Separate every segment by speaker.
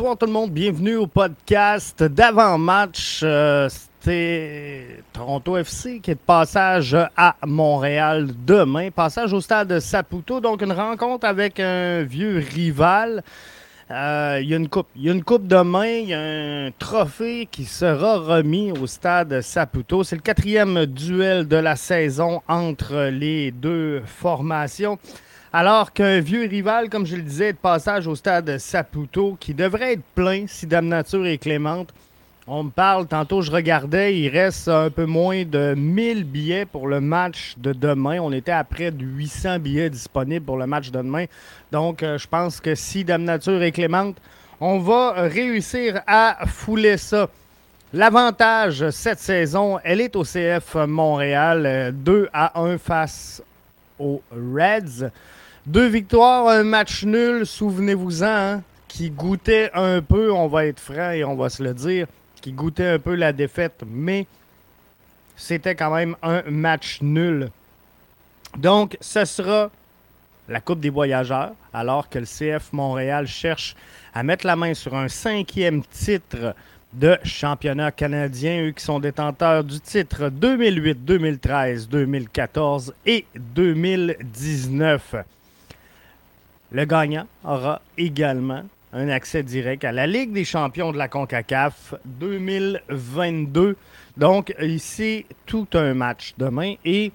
Speaker 1: bonsoir tout le monde. Bienvenue au podcast d'avant-match. Euh, C'était Toronto FC qui est de passage à Montréal demain. Passage au stade Saputo. Donc une rencontre avec un vieux rival. Euh, Il y a une coupe. Il y a une coupe demain. Il y a un trophée qui sera remis au stade Saputo. C'est le quatrième duel de la saison entre les deux formations. Alors qu'un vieux rival, comme je le disais, de passage au stade Saputo, qui devrait être plein si Dame Nature est clémente. On me parle, tantôt je regardais, il reste un peu moins de 1000 billets pour le match de demain. On était à près de 800 billets disponibles pour le match de demain. Donc euh, je pense que si Dame Nature est clémente, on va réussir à fouler ça. L'avantage cette saison, elle est au CF Montréal, euh, 2 à 1 face aux Reds. Deux victoires, un match nul, souvenez-vous-en, hein, qui goûtait un peu, on va être franc et on va se le dire, qui goûtait un peu la défaite, mais c'était quand même un match nul. Donc, ce sera la Coupe des Voyageurs, alors que le CF Montréal cherche à mettre la main sur un cinquième titre de championnat canadien, eux qui sont détenteurs du titre 2008, 2013, 2014 et 2019. Le gagnant aura également un accès direct à la Ligue des champions de la CONCACAF 2022. Donc, ici, tout un match demain. Et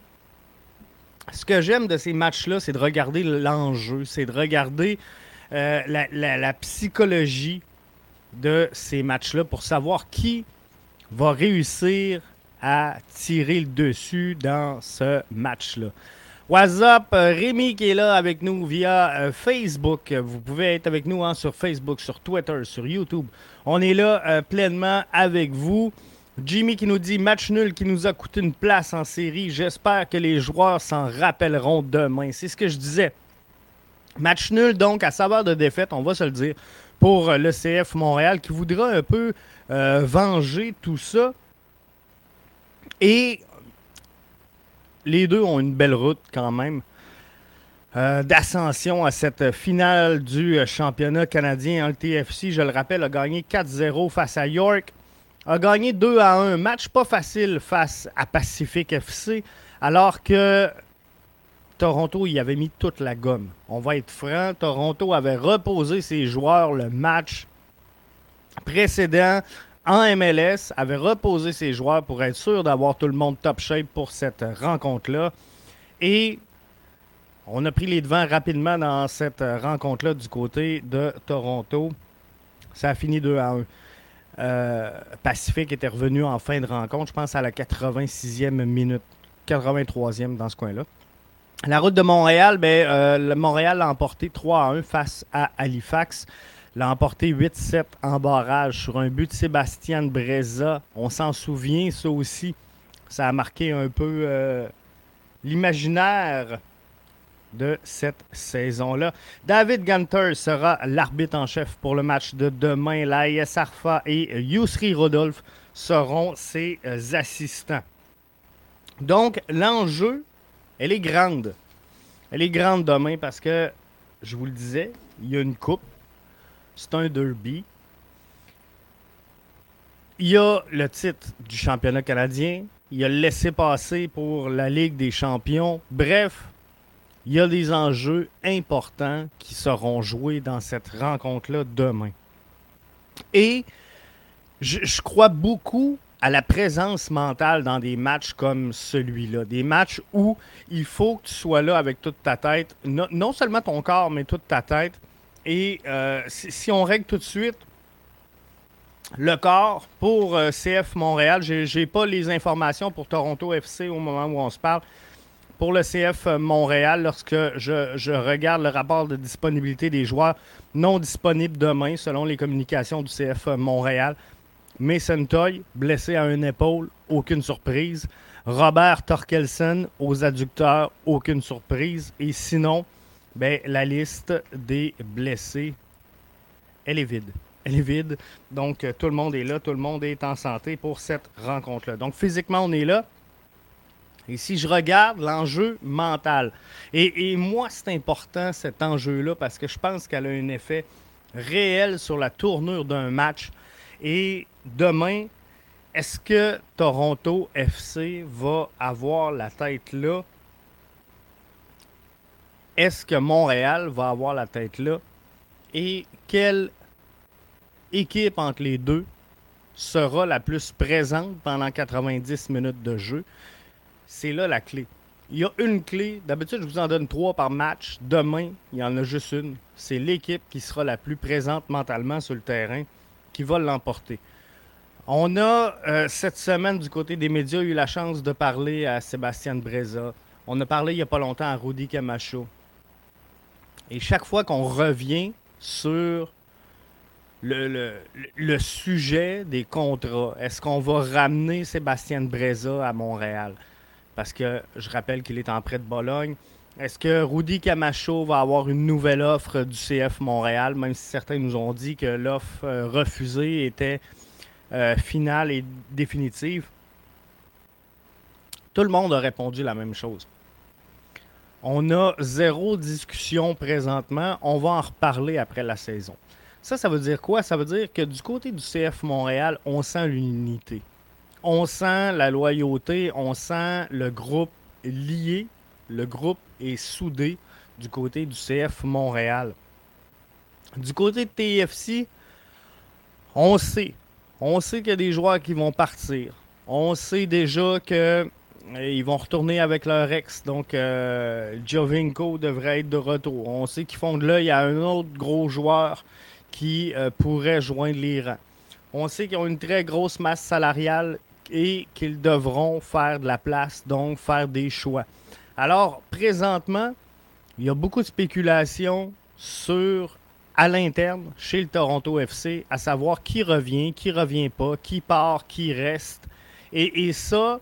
Speaker 1: ce que j'aime de ces matchs-là, c'est de regarder l'enjeu, c'est de regarder euh, la, psychologie de ces matchs-là pour savoir qui va réussir à tirer le dessus dans ce match-là. What's up? Euh, Rémi qui est là avec nous via euh, Facebook. Vous pouvez être avec nous hein, sur Facebook, sur Twitter, sur YouTube. On est là euh, pleinement avec vous. Jimmy qui nous dit match nul qui nous a coûté une place en série. J'espère que les joueurs s'en rappelleront demain. C'est ce que je disais. Match nul donc à saveur de défaite, on va se le dire, pour le CF Montréal qui voudra un peu venger tout ça. Et les deux ont une belle route quand même euh, d'ascension à cette finale du euh, championnat canadien. Le TFC, je le rappelle, a gagné 4-0 face à York. A gagné 2 à 1. Match pas facile face à Pacific FC. Alors que Toronto y avait mis toute la gomme. On va être franc. Toronto avait reposé ses joueurs le match précédent en MLS, avait reposé ses joueurs pour être sûr d'avoir tout le monde top shape pour cette rencontre-là. Et on a pris les devants rapidement dans cette rencontre-là du côté de Toronto. Ça a fini 2 à 1. Euh, Pacifique était revenu en fin de rencontre, je pense à la 86e minute, 83e dans ce coin-là. La route de Montréal, ben, euh, Montréal l'a emporté 3 à 1 face à Halifax. L'a emporté 8-7 en barrage sur un but de Sébastien Breza. On s'en souvient, ça aussi. Ça a marqué un peu euh, l'imaginaire de cette saison-là. David Gunter sera l'arbitre en chef pour le match de demain. L'AIS Arfa et Yousri Rodolphe seront ses euh, assistants. Donc, l'enjeu, elle est grande. Elle est grande demain parce que, je vous le disais, il y a une coupe. C'est un derby. Il y a le titre du championnat canadien. Il y a le laissé-passer pour la Ligue des champions. Bref, il y a des enjeux importants qui seront joués dans cette rencontre-là demain. Et je, crois beaucoup à la présence mentale dans des matchs comme celui-là. Des matchs où il faut que tu sois là avec toute ta tête. Non seulement ton corps, mais toute ta tête. Et euh, si, on règle tout de suite le corps pour euh, CF Montréal, j'ai n'ai pas les informations pour Toronto FC au moment où on se parle. Pour le CF Montréal, lorsque je, je regarde le rapport de disponibilité des joueurs non disponibles demain, selon les communications du CF Montréal, Mason Toy, blessé à une épaule, aucune surprise. Robert Torkelsen aux adducteurs, aucune surprise. Et sinon, ben, la liste des blessés, elle est vide. Elle est vide. Donc, euh, tout le monde est là, tout le monde est en santé pour cette rencontre-là. Donc, physiquement, on est là. Et si je regarde l'enjeu mental, et, et moi, c'est important cet enjeu-là parce que je pense qu'elle a un effet réel sur la tournure d'un match. Et demain, est-ce que Toronto FC va avoir la tête là? Est-ce que Montréal va avoir la tête là? Et quelle équipe entre les deux sera la plus présente pendant 90 minutes de jeu? C'est là la clé. Il y a une clé. D'habitude, je vous en donne trois par match. Demain, il y en a juste une. C'est l'équipe qui sera la plus présente mentalement sur le terrain qui va l'emporter. On a, euh, cette semaine, du côté des médias, eu la chance de parler à Sébastien Breza. On a parlé il n'y a pas longtemps à Rudy Camacho. Et chaque fois qu'on revient sur le, sujet des contrats, est-ce qu'on va ramener Sébastien Breza à Montréal? parce que je rappelle qu'il est en prêt de Bologne. Est-ce que Rudy Camacho va avoir une nouvelle offre du CF Montréal, même si certains nous ont dit que l'offre euh, refusée était euh, finale et définitive? Tout le monde a répondu la même chose. On a zéro discussion présentement. On va en reparler après la saison. Ça, ça veut dire quoi? Ça veut dire que du côté du CF Montréal, on sent l'unité on sent la loyauté, on sent le groupe lié, le groupe est soudé du côté du CF Montréal. Du côté de TFC, on sait. On sait qu'il y a des joueurs qui vont partir. On sait déjà euh, vont retourner avec leur ex. Donc, euh, Jovinko devrait être de retour. On sait qu'ils font de l'œil à un autre gros joueur qui euh, pourrait joindre les rangs. On sait qu'ils ont une très grosse masse salariale et qu'ils devront faire de la place, donc faire des choix. Alors, présentement, il y a beaucoup de spéculations sur à l'interne chez le Toronto FC, à savoir qui revient, qui revient pas, qui part, qui reste. Et ça,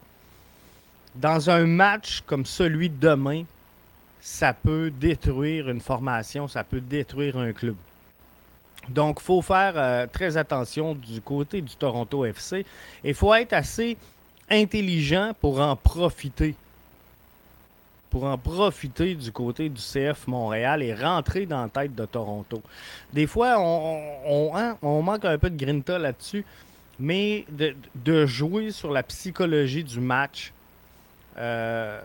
Speaker 1: dans un match comme celui de demain, ça peut détruire une formation, ça peut détruire un club. Donc, il faut faire euh, très attention du côté du Toronto FC. Il faut être assez intelligent pour en profiter. Pour en profiter du côté du CF Montréal et rentrer dans la tête de Toronto. Des fois, on, hein, manque un peu de grinta là-dessus, mais de, jouer sur la psychologie du match, euh,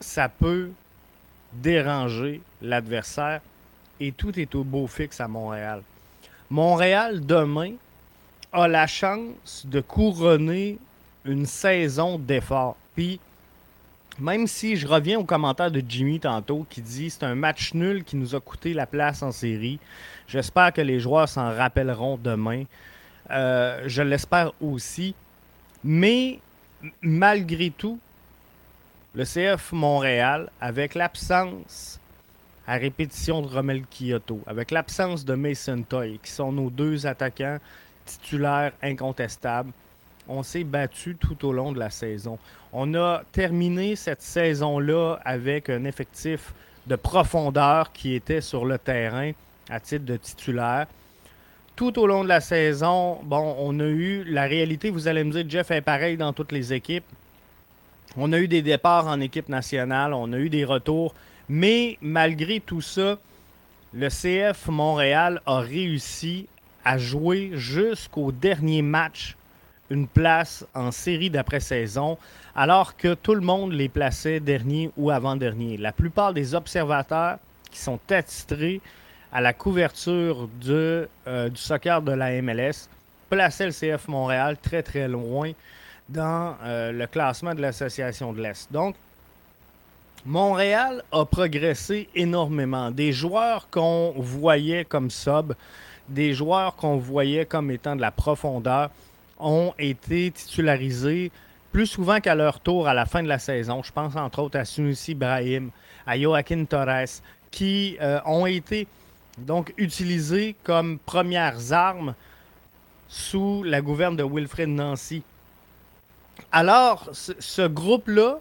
Speaker 1: ça peut déranger l'adversaire et tout est au beau fixe à Montréal. Montréal, demain, a la chance de couronner une saison d'efforts. Puis, même si je reviens au commentaire de Jimmy tantôt qui dit c'est un match nul qui nous a coûté la place en série, j'espère que les joueurs s'en rappelleront demain. Euh, je l'espère aussi. Mais malgré tout, le CF Montréal, avec l'absence à répétition de Romel Kyoto, avec l'absence de Mason Toy, qui sont nos deux attaquants titulaires incontestables, on s'est battu tout au long de la saison. On a terminé cette saison-là avec un effectif de profondeur qui était sur le terrain à titre de titulaire. Tout au long de la saison, bon, on a eu la réalité, vous allez me dire, Jeff est pareil dans toutes les équipes. On a eu des départs en équipe nationale, on a eu des retours mais malgré tout ça, le CF Montréal a réussi à jouer jusqu'au dernier match une place en série d'après-saison, alors que tout le monde les plaçait dernier ou avant-dernier. La plupart des observateurs qui sont attitrés à la couverture euh, du soccer de la MLS plaçaient le CF Montréal très très loin dans euh, le classement de l'Association de l'Est. Donc, Montréal a progressé énormément. Des joueurs qu'on voyait comme sub, des joueurs qu'on voyait comme étant de la profondeur, ont été titularisés plus souvent qu'à leur tour à la fin de la saison. Je pense entre autres à Sunusi Brahim, à Joaquin Torres, qui euh, ont été donc utilisés comme premières armes sous la gouverne de Wilfred Nancy. Alors, ce groupe-là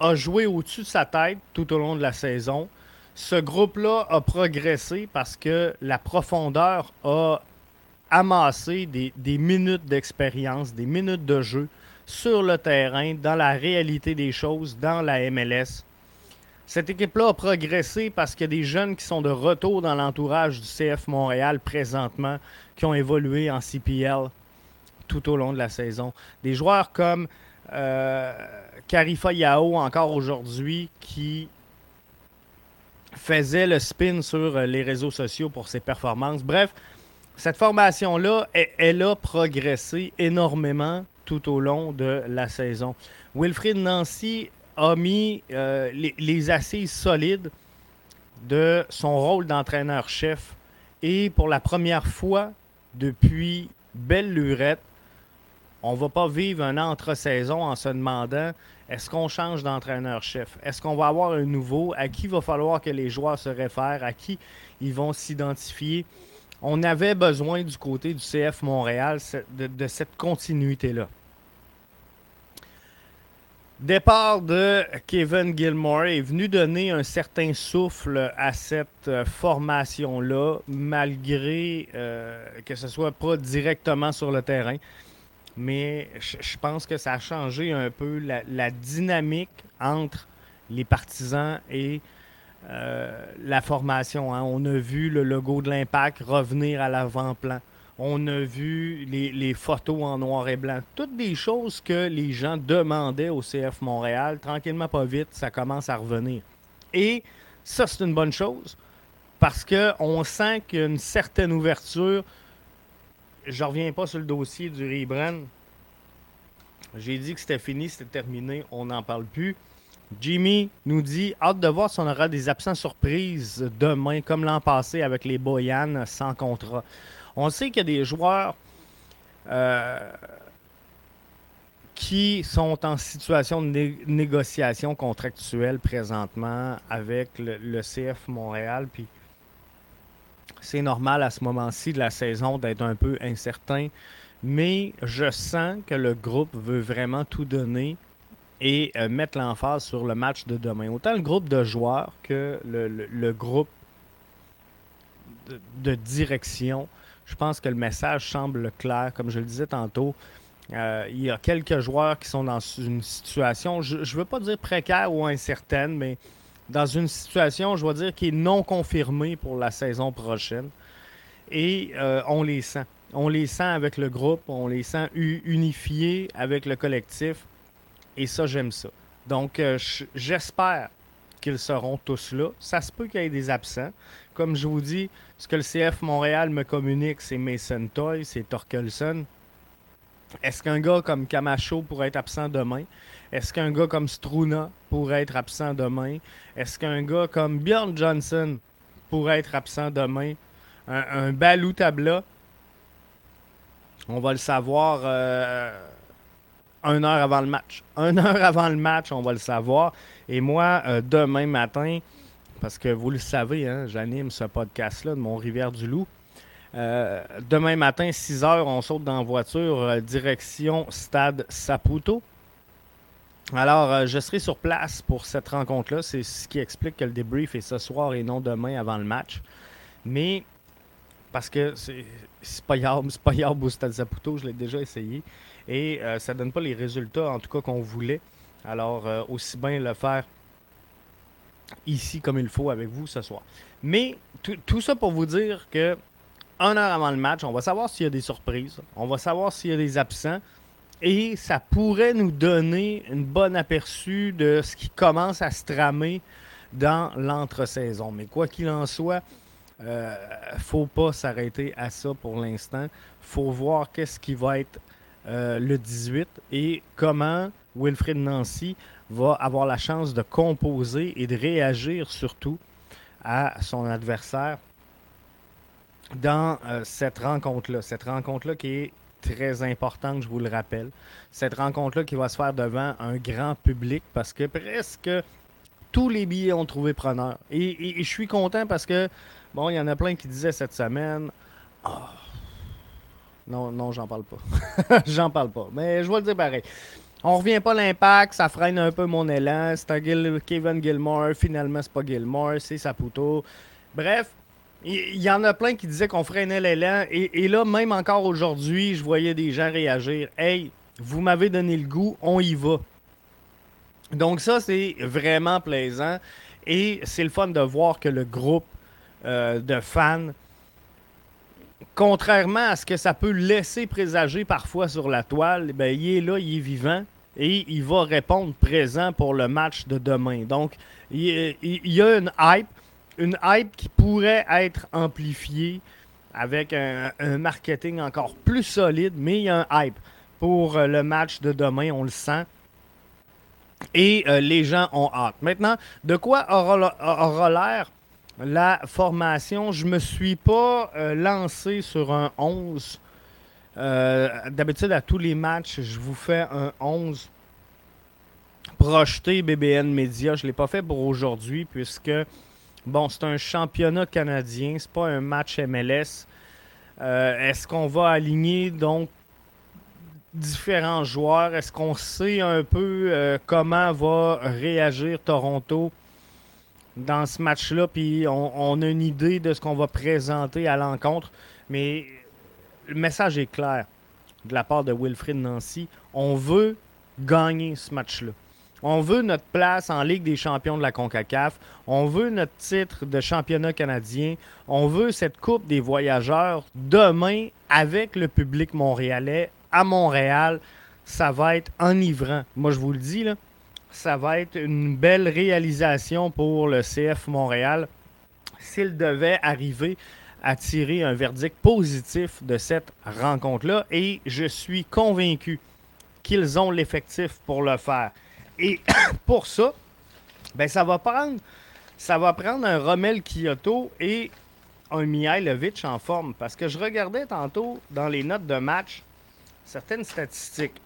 Speaker 1: a joué au-dessus de sa tête tout au long de la saison. Ce groupe-là a progressé parce que la profondeur a amassé des, minutes d'expérience, des minutes de jeu sur le terrain, dans la réalité des choses, dans la MLS. Cette équipe-là a progressé parce qu'il y a des jeunes qui sont de retour dans l'entourage du CF Montréal présentement, qui ont évolué en CPL tout au long de la saison. Des joueurs comme euh, Karifa Yao, encore aujourd'hui, qui faisait le spin sur les réseaux sociaux pour ses performances. Bref, cette formation-là, elle, a progressé énormément tout au long de la saison. Wilfried Nancy a mis euh, les, assises solides de son rôle d'entraîneur-chef. Et pour la première fois depuis belle lurette, on ne va pas vivre un entre-saison en se demandant est-ce qu'on change d'entraîneur-chef? Est-ce qu'on va avoir un nouveau? À qui va falloir que les joueurs se réfèrent? À qui ils vont s'identifier? On avait besoin du côté du CF Montréal de cette continuité-là. Départ de Kevin Gilmore est venu donner un certain souffle à cette euh, formation-là, malgré euh, que ce soit pas directement sur le terrain. Mais je pense que ça a changé un peu la, dynamique entre les partisans et euh, la formation. Hein. On a vu le logo de l'Impact revenir à l'avant-plan. On a vu les, photos en noir et blanc. Toutes des choses que les gens demandaient au CF Montréal. Tranquillement, pas vite, ça commence à revenir. Et ça, c'est une bonne chose parce qu'on sent qu'il y a une certaine ouverture. Je reviens pas sur le dossier du rebrand. J'ai dit que c'était fini, c'était terminé, on n'en parle plus. Jimmy nous dit hâte de voir si on aura des absents surprises demain, comme l'an passé avec les Boyan sans contrat. On sait qu'il y a des joueurs euh, qui sont en situation de négociation contractuelle présentement avec le, CF Montréal. C'est normal à ce moment-ci de la saison d'être un peu incertain. Mais je sens que le groupe veut vraiment tout donner et euh, mettre l'emphase sur le match de demain. Autant le groupe de joueurs que le, groupe de direction je pense que le message semble clair. Comme je le disais tantôt, euh, il y a quelques joueurs qui sont dans une situation, je ne veux pas dire précaire ou incertaine, mais dans une situation, je vais dire, qui est non confirmée pour la saison prochaine. Et euh, on les sent. On les sent avec le groupe, on les sent unifiés avec le collectif. Et ça, j'aime ça. Donc, euh, j'espère qu'ils seront tous là. Ça se peut qu'il y ait des absents. Comme je vous dis, ce que le CF Montréal me communique, c'est Mason Toy, c'est Torkelson. Est-ce qu'un gars comme Camacho pourrait être absent demain? Est-ce qu'un gars comme Struna pourrait être absent demain? Est-ce qu'un gars comme Bjorn Johnson pourrait être absent demain? Un, Balou Tabla, on va le savoir euh, une heure avant le match. Une heure avant le match, on va le savoir. Et moi, euh, demain matin, parce que vous le savez, hein, j'anime ce podcast-là de mon Rivière-du-Loup. Euh, demain matin, 6 h, on saute dans la voiture, euh, direction Stade Saputo. Alors, je serai sur place pour cette rencontre-là. C'est ce qui explique que le débrief est ce soir et non demain avant le match. Mais, parce que c'est pas pas au Stade Saputo, je l'ai déjà essayé. Et ça donne pas les résultats, en tout cas, qu'on voulait. Alors, aussi bien le faire ici comme il faut avec vous ce soir. Mais tout ça pour vous dire que un heure avant le match, on va savoir s'il y a des surprises, on va savoir s'il y a des absents et ça pourrait nous donner une bonne aperçu de ce qui commence à se tramer dans l'entre-saison. Mais quoi qu'il en soit, euh, faut pas s'arrêter à ça pour l'instant. faut voir qu'est-ce qui va être euh, le 18 et comment Wilfred Nancy va avoir la chance de composer et de réagir surtout à son adversaire dans euh, cette rencontre-là. Cette rencontre-là qui est très importante, je vous le rappelle. Cette rencontre-là qui va se faire devant un grand public parce que presque tous les billets ont trouvé preneur. Et, je suis content parce que, bon, il y en a plein qui disaient cette semaine, ah, non, non, j'en parle pas. j'en parle pas. Mais je vais le dire pareil. On revient pas l'impact, ça freine un peu mon élan. C'est un Kevin Gilmore, finalement c'est pas Gilmore, c'est Saputo. Bref, il y, en a plein qui disaient qu'on freinait l'élan. Et, et, là, même encore aujourd'hui, je voyais des gens réagir. Hey, vous m'avez donné le goût, on y va. Donc ça, c'est vraiment plaisant. Et c'est le fun de voir que le groupe euh, de fans, contrairement à ce que ça peut laisser présager parfois sur la toile, ben, il est là, il est vivant et il va répondre présent pour le match de demain. Donc, il, y a une hype, une hype qui pourrait être amplifiée avec un, marketing encore plus solide, mais il y a un hype pour euh, le match de demain, on le sent. Et euh, les gens ont hâte. Maintenant, de quoi aura, l'air la formation? Je me suis pas euh, lancé sur un 11. D'habitude, à tous les matchs, je vous fais un 11 projeté BBN Media. Je ne l'ai pas fait pour aujourd'hui puisque, bon, c'est un championnat canadien, c'est pas un match MLS. Est-ce qu'on va aligner donc différents joueurs? Est-ce qu'on sait un peu euh, comment va réagir Toronto dans ce match-là? Puis on, a une idée de ce qu'on va présenter à l'encontre. Mais le message est clair de la part de Wilfrid Nancy. On veut gagner ce match-là. On veut notre place en Ligue des champions de la CONCACAF. On veut notre titre de championnat canadien. On veut cette Coupe des voyageurs demain avec le public montréalais à Montréal, ça va être enivrant. Moi, je vous le dis, là, ça va être une belle réalisation pour le CF Montréal s'il devait arriver à tirer un verdict positif de cette rencontre-là. Et je suis convaincu qu'ils ont l'effectif pour le faire. Et pour ça, ben, ça va prendre ça va prendre un Rommel Kyoto et un Mihailovic en forme. Parce que je regardais tantôt dans les notes de match, certaines statistiques.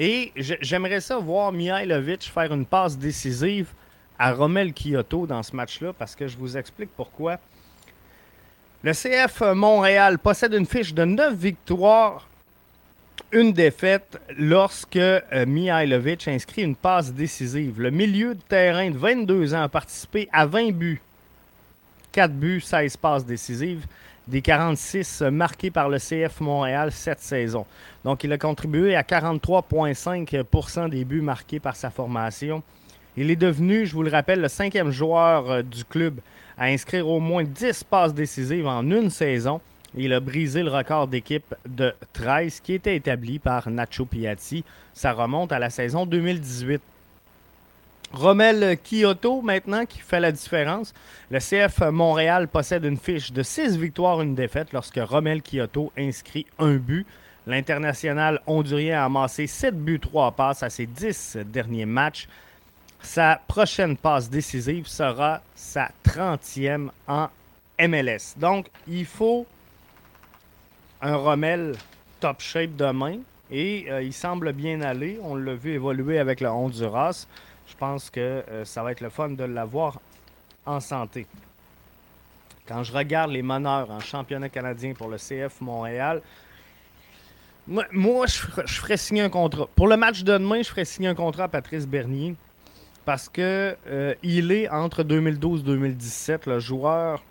Speaker 1: Et j'aimerais ça voir Mihailovic faire une passe décisive à Romel Kyoto dans ce match-là, parce que je vous explique pourquoi. Le CF Montréal possède une fiche de 9 victoires, une défaite lorsque euh, Mihailovic inscrit une passe décisive. Le milieu de terrain de 22 ans a participé à 20 buts. 4 buts, 16 passes décisives des 46 marqués par le CF Montréal cette saison. Donc, il a contribué à 43,5% des buts marqués par sa formation. Il est devenu, je vous le rappelle, le cinquième joueur euh, du club à inscrire au moins 10 passes décisives en une saison. Il a brisé le record d'équipe de 13 qui était établi par Nacho Piatti. Ça remonte à la saison 2018. Romel Kyoto, maintenant, qui fait la différence. Le CF Montréal possède une fiche de 6 victoires, une défaite lorsque Romel Kyoto inscrit un but. L'international hondurien a amassé 7 buts, 3 passes à ses 10 derniers matchs. Sa prochaine passe décisive sera sa 30e en MLS. Donc, il faut un Rommel top shape demain. Et euh, il semble bien aller. On l'a vu évoluer avec le Honduras pense que euh, ça va être le fun de l'avoir en santé. Quand je regarde les meneurs en championnat canadien pour le CF Montréal, moi, je, ferais signer un contrat. Pour le match de demain, je ferais signer un contrat à Patrice Bernier parce que euh, il est entre 2012-2017 le joueur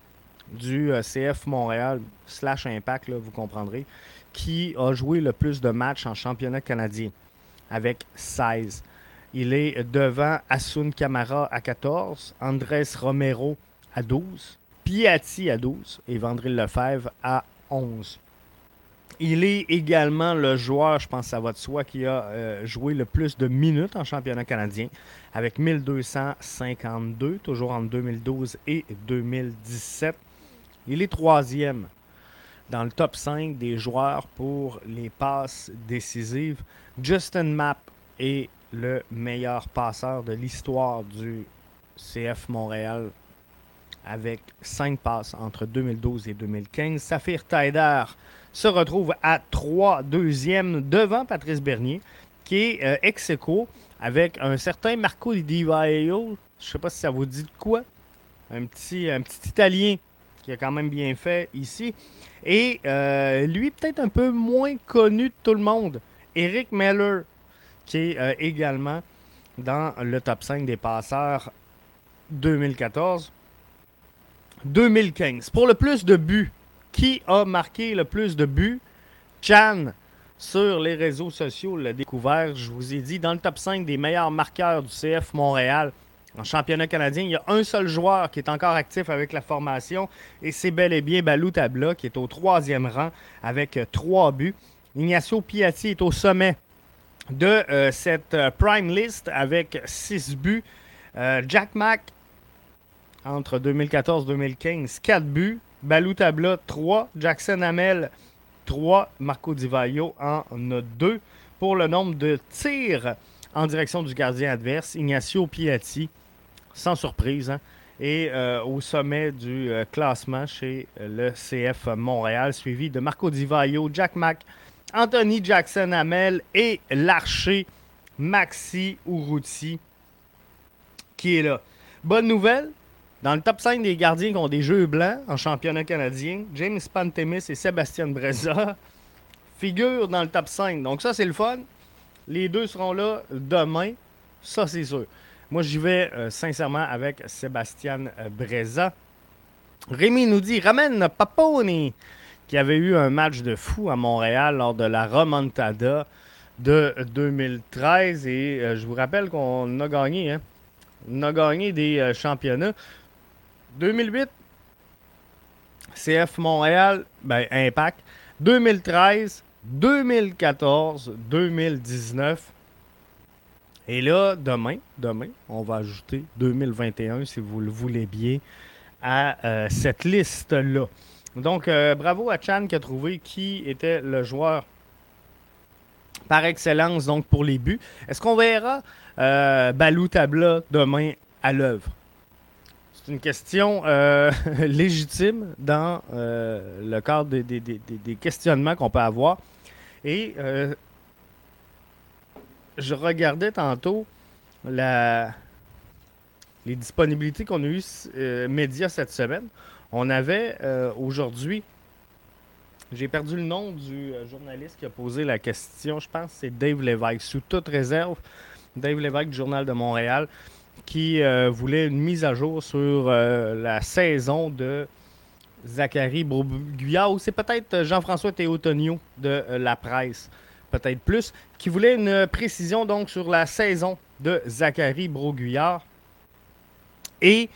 Speaker 1: du euh, CF Montréal slash Impact, vous comprendrez, qui a joué le plus de matchs en championnat canadien avec 16. Il est devant Asun Camara à 14, Andrés Romero à 12, Piatti à 12 et Vandril Lefebvre à 11. Il est également le joueur, je pense que ça va de soi, qui a euh, joué le plus de minutes en championnat canadien avec 1252, toujours en 2012 et 2017. Il est troisième dans le top 5 des joueurs pour les passes décisives. Justin Mapp est le meilleur passeur de l'histoire du CF Montréal avec 5 passes entre 2012 et 2015. Saphir Taider se retrouve à 3 deuxième devant Patrice Bernier, qui est euh, ex ex avec un certain Marco Di Vaio. Je ne sais pas si ça vous dit de quoi. Un petit, un petit Italien qui a quand même bien fait ici. Et euh, lui, peut-être un peu moins connu de tout le monde. Eric Meller, qui est euh, également dans le top 5 des passeurs 2014. 2015. Pour le plus de buts, qui a marqué le plus de buts? Chan, sur les réseaux sociaux, l'a découvert. Je vous ai dit, dans le top 5 des meilleurs marqueurs du CF Montréal En championnat canadien, il y a un seul joueur qui est encore actif avec la formation et c'est bel et bien Balou Tabla qui est au troisième rang avec trois buts. Ignacio Piatti est au sommet de cette prime list avec six buts. Jack Mack, entre 2014-2015, 4 buts. Balou Tabla, 3. Jackson Hamel, 3. Marco Di Vaio en a 2. Pour le nombre de tirs en direction du gardien adverse, Ignacio Piatti, sans surprise, hein, euh, au sommet du euh, classement chez le CF Montréal, suivi de Marco Di Vaio, Jack Mack, Anthony Jackson Hamel et l'archer Maxi Urruti qui est là. Bonne nouvelle, dans le top 5 des gardiens qui ont des jeux blancs en championnat canadien, James Pantemis et Sébastien Breza figurent dans le top 5. Donc ça, c'est le fun. Les deux seront là demain. Ça, c'est sûr. Moi, j'y vais euh, sincèrement avec Sébastien Breza. Rémi nous dit ramène Paponi, qui avait eu un match de fou à Montréal lors de la remontada de 2013. Et euh, je vous rappelle qu'on a gagné. Hein? On a gagné des championnats. 2008, CF Montréal, ben, Impact. 2013, 2014, 2019. Et là, demain, demain, on va ajouter 2021, si vous le voulez bien, à euh, cette liste-là. Donc, euh, bravo à Chan qui a trouvé qui était le joueur par excellence donc pour les buts. Est-ce qu'on verra euh, Balou demain à l'œuvre? C'est une question euh, légitime dans euh, le cadre des, questionnements qu'on peut avoir. Et je regardais tantôt les disponibilités qu'on a eues médias cette semaine. On avait aujourd'hui, j'ai perdu le nom du journaliste qui a posé la question, je pense que c'est Dave Lévesque, sous toute réserve. Dave Lévesque du Journal de Montréal qui euh, voulait une mise à jour sur euh, la saison de Zachary Broguillard, ou c'est peut-être Jean-François Théotonio de euh, la presse, peut-être plus, qui voulait une précision donc sur la saison de Zachary Broguillard. Et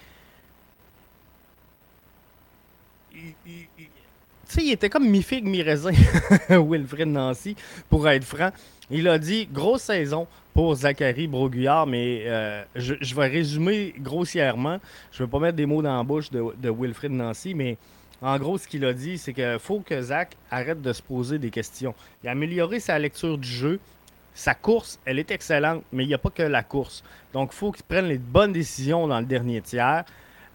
Speaker 1: tu sais, il était comme mi-figue, mi-raisin, Wilfred Nancy, pour être franc. Il a dit grosse saison pour Zachary Broguillard, mais euh, je, vais résumer grossièrement. Je ne vais pas mettre des mots dans la bouche de, Wilfred Nancy, mais en gros, ce qu'il a dit, c'est qu'il faut que Zach arrête de se poser des questions. Il a amélioré sa lecture du jeu. Sa course, elle est excellente, mais il n'y a pas que la course. Donc, il faut qu'il prenne les bonnes décisions dans le dernier tiers.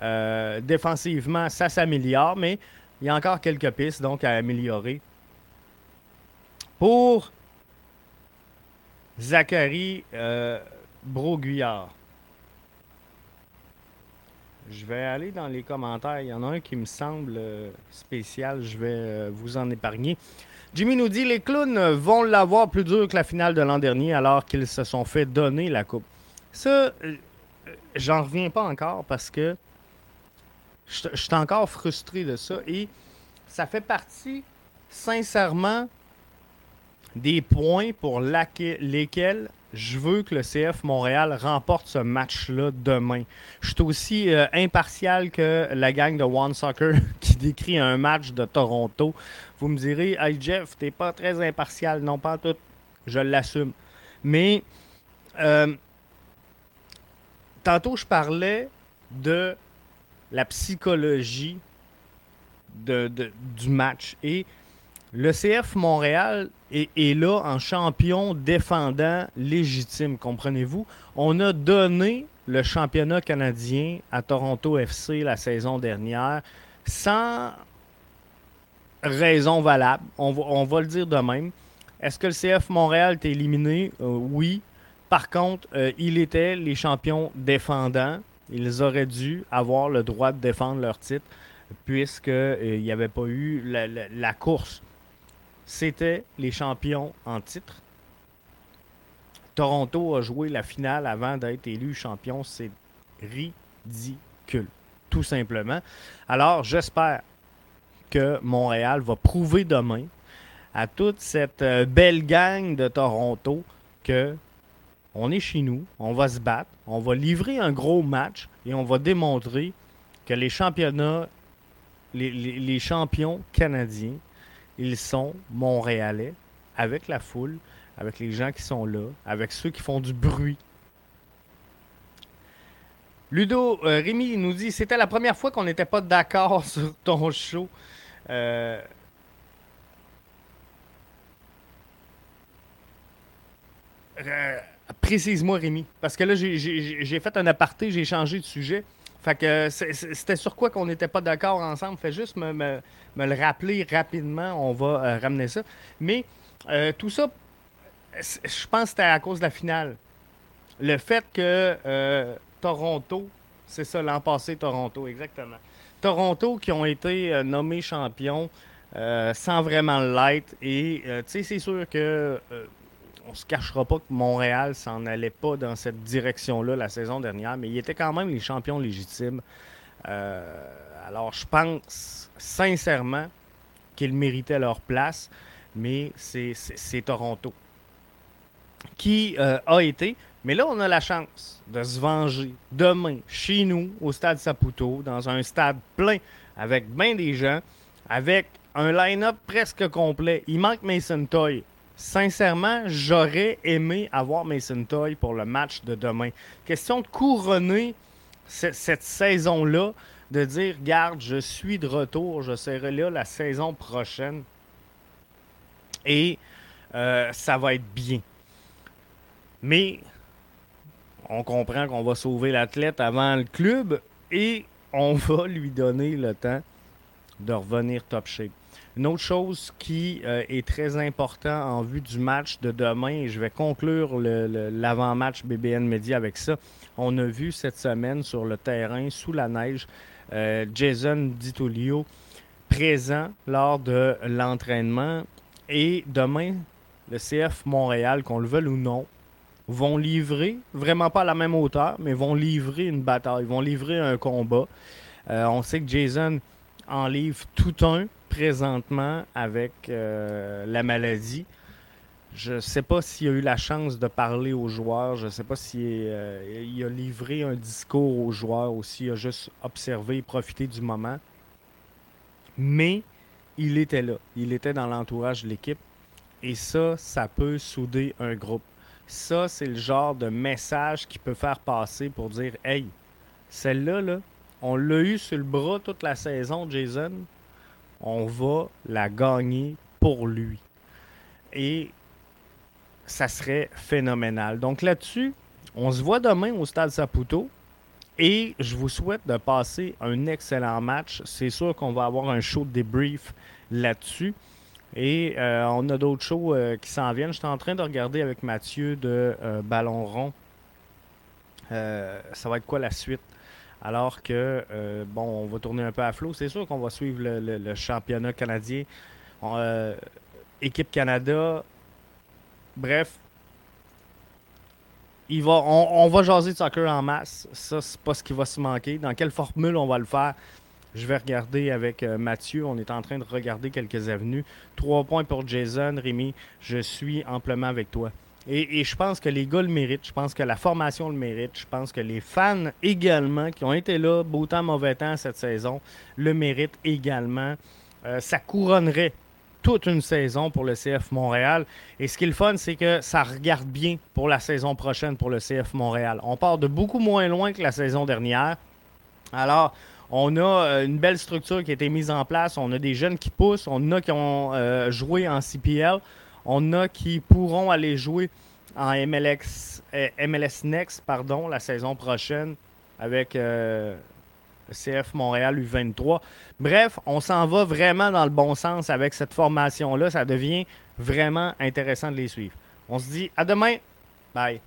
Speaker 1: Euh, défensivement, ça s'améliore, mais il y a encore quelques pistes donc à améliorer. Pour Zachary euh, Broguillard. Je vais aller dans les commentaires. Il y en a un qui me semble euh, spécial. Je vais vous en épargner. Jimmy nous dit les clowns vont l'avoir plus dur que la finale de l'an dernier alors qu'ils se sont fait donner la coupe. Ça, j'en reviens pas encore parce que je suis encore frustré de ça. Et ça fait partie, sincèrement, des points pour lesquels je veux que le CF Montréal remporte ce match-là demain. Je suis aussi euh, impartial que la gang de One Soccer qui décrit un match de Toronto. Vous me direz, hey Jeff, t'es pas très impartial. Non, pas tout. Je l'assume. Mais euh, tantôt, je parlais de la psychologie du match. Et le CF Montréal est, là en champion défendant légitime, comprenez-vous? On a donné le championnat canadien à Toronto FC la saison dernière sans raison valable. On va, le dire de même. Est-ce que le CF Montréal est éliminé? Euh, oui. Par contre, euh, il était les champions défendants. Ils auraient dû avoir le droit de défendre leur titre puisqu'il euh, n'y avait pas eu la course c'était les champions en titre. Toronto a joué la finale avant d'être élu champion. C'est ridicule, tout simplement. Alors, j'espère que Montréal va prouver demain à toute cette euh, belle gang de Toronto que On est chez nous, on va se battre, on va livrer un gros match et on va démontrer que les championnats, les, champions canadiens, ils sont montréalais avec la foule, avec les gens qui sont là, avec ceux qui font du bruit. Ludo, euh, Rémi nous dit c'était la première fois qu'on n'était pas d'accord sur ton show. Euh, euh, précise-moi, Rémi. Parce que là, j'ai fait un aparté, j'ai changé de sujet. Fait que c'était sur quoi qu'on n'était pas d'accord ensemble? Fais juste me, le rappeler rapidement. On va euh, ramener ça. Mais euh, tout ça, je pense que c'était à cause de la finale. Le fait que euh, Toronto, c'est ça, l'an passé, Toronto, exactement. Toronto qui ont été nommés champions sans vraiment light. Et tu sais, c'est sûr que on se cachera pas que Montréal s'en allait pas dans cette direction-là la saison dernière, mais ils étaient quand même les champions légitimes. Euh, alors, je pense sincèrement qu'ils méritaient leur place, mais c'est Toronto qui euh, a été. Mais là, on a la chance de se venger demain chez nous, au stade Saputo, dans un stade plein avec bien des gens, avec un line-up presque complet. Il manque Mason Toy. Sincèrement, j'aurais aimé avoir Mason Toy pour le match de demain. Question de couronner cette saison-là, de dire, garde, je suis de retour, je serai là la saison prochaine. Et euh, ça va être bien. Mais on comprend qu'on va sauver l'athlète avant le club et on va lui donner le temps de revenir top shape. Une autre chose qui euh, est très important en vue du match de demain, et je vais conclure l'avant-match BBN Media avec ça. On a vu cette semaine sur le terrain, sous la neige, euh, Jason Ditolio présent lors de l'entraînement. Et demain, le CF Montréal, qu'on le veuille ou non, vont livrer, vraiment pas à la même hauteur, mais vont livrer une bataille, vont livrer un combat. Euh, on sait que Jason en livre tout un présentement avec euh, la maladie. Je ne sais pas s'il a eu la chance de parler aux joueurs. Je ne sais pas s'il euh, a livré un discours aux joueurs ou s'il a juste observé et profité du moment. Mais il était là. Il était dans l'entourage de l'équipe. Et ça, ça peut souder un groupe. Ça, c'est le genre de message qui peut faire passer pour dire Hey, celle-là, là, on l'a eu sur le bras toute la saison, Jason on va la gagner pour lui. Et ça serait phénoménal. Donc là-dessus, on se voit demain au Stade Saputo. Et je vous souhaite de passer un excellent match. C'est sûr qu'on va avoir un show de débrief là-dessus. Et euh, on a d'autres shows euh, qui s'en viennent. Je suis en train de regarder avec Mathieu de euh, Ballon Rond. ça va être quoi la suite? Alors que, euh, bon, on va tourner un peu à flot. C'est sûr qu'on va suivre le, championnat canadien. Euh, équipe Canada. Bref. Il on, va jaser de soccer en masse. Ça, c'est pas ce qui va se manquer. Dans quelle formule on va le faire? Je vais regarder avec euh, Mathieu. On est en train de regarder quelques avenues. Trois points pour Jason. Rémi, je suis amplement avec toi. Et, je pense que les gars le méritent. Je pense que la formation le mérite. Je pense que les fans également, qui ont été là, beau temps, mauvais temps cette saison, le méritent également. Euh, ça couronnerait toute une saison pour le CF Montréal. Et ce qui est le fun, c'est que ça regarde bien pour la saison prochaine pour le CF Montréal. On part de beaucoup moins loin que la saison dernière. Alors, on a euh, une belle structure qui a été mise en place. On a des jeunes qui poussent. On a qui ont euh, joué en CPL. On a qui pourront aller jouer en MLS, euh, Next pardon, la saison prochaine avec euh, CF Montréal U23. Bref, on s'en va vraiment dans le bon sens avec cette formation-là. Ça devient vraiment intéressant de les suivre. On se dit à demain. Bye.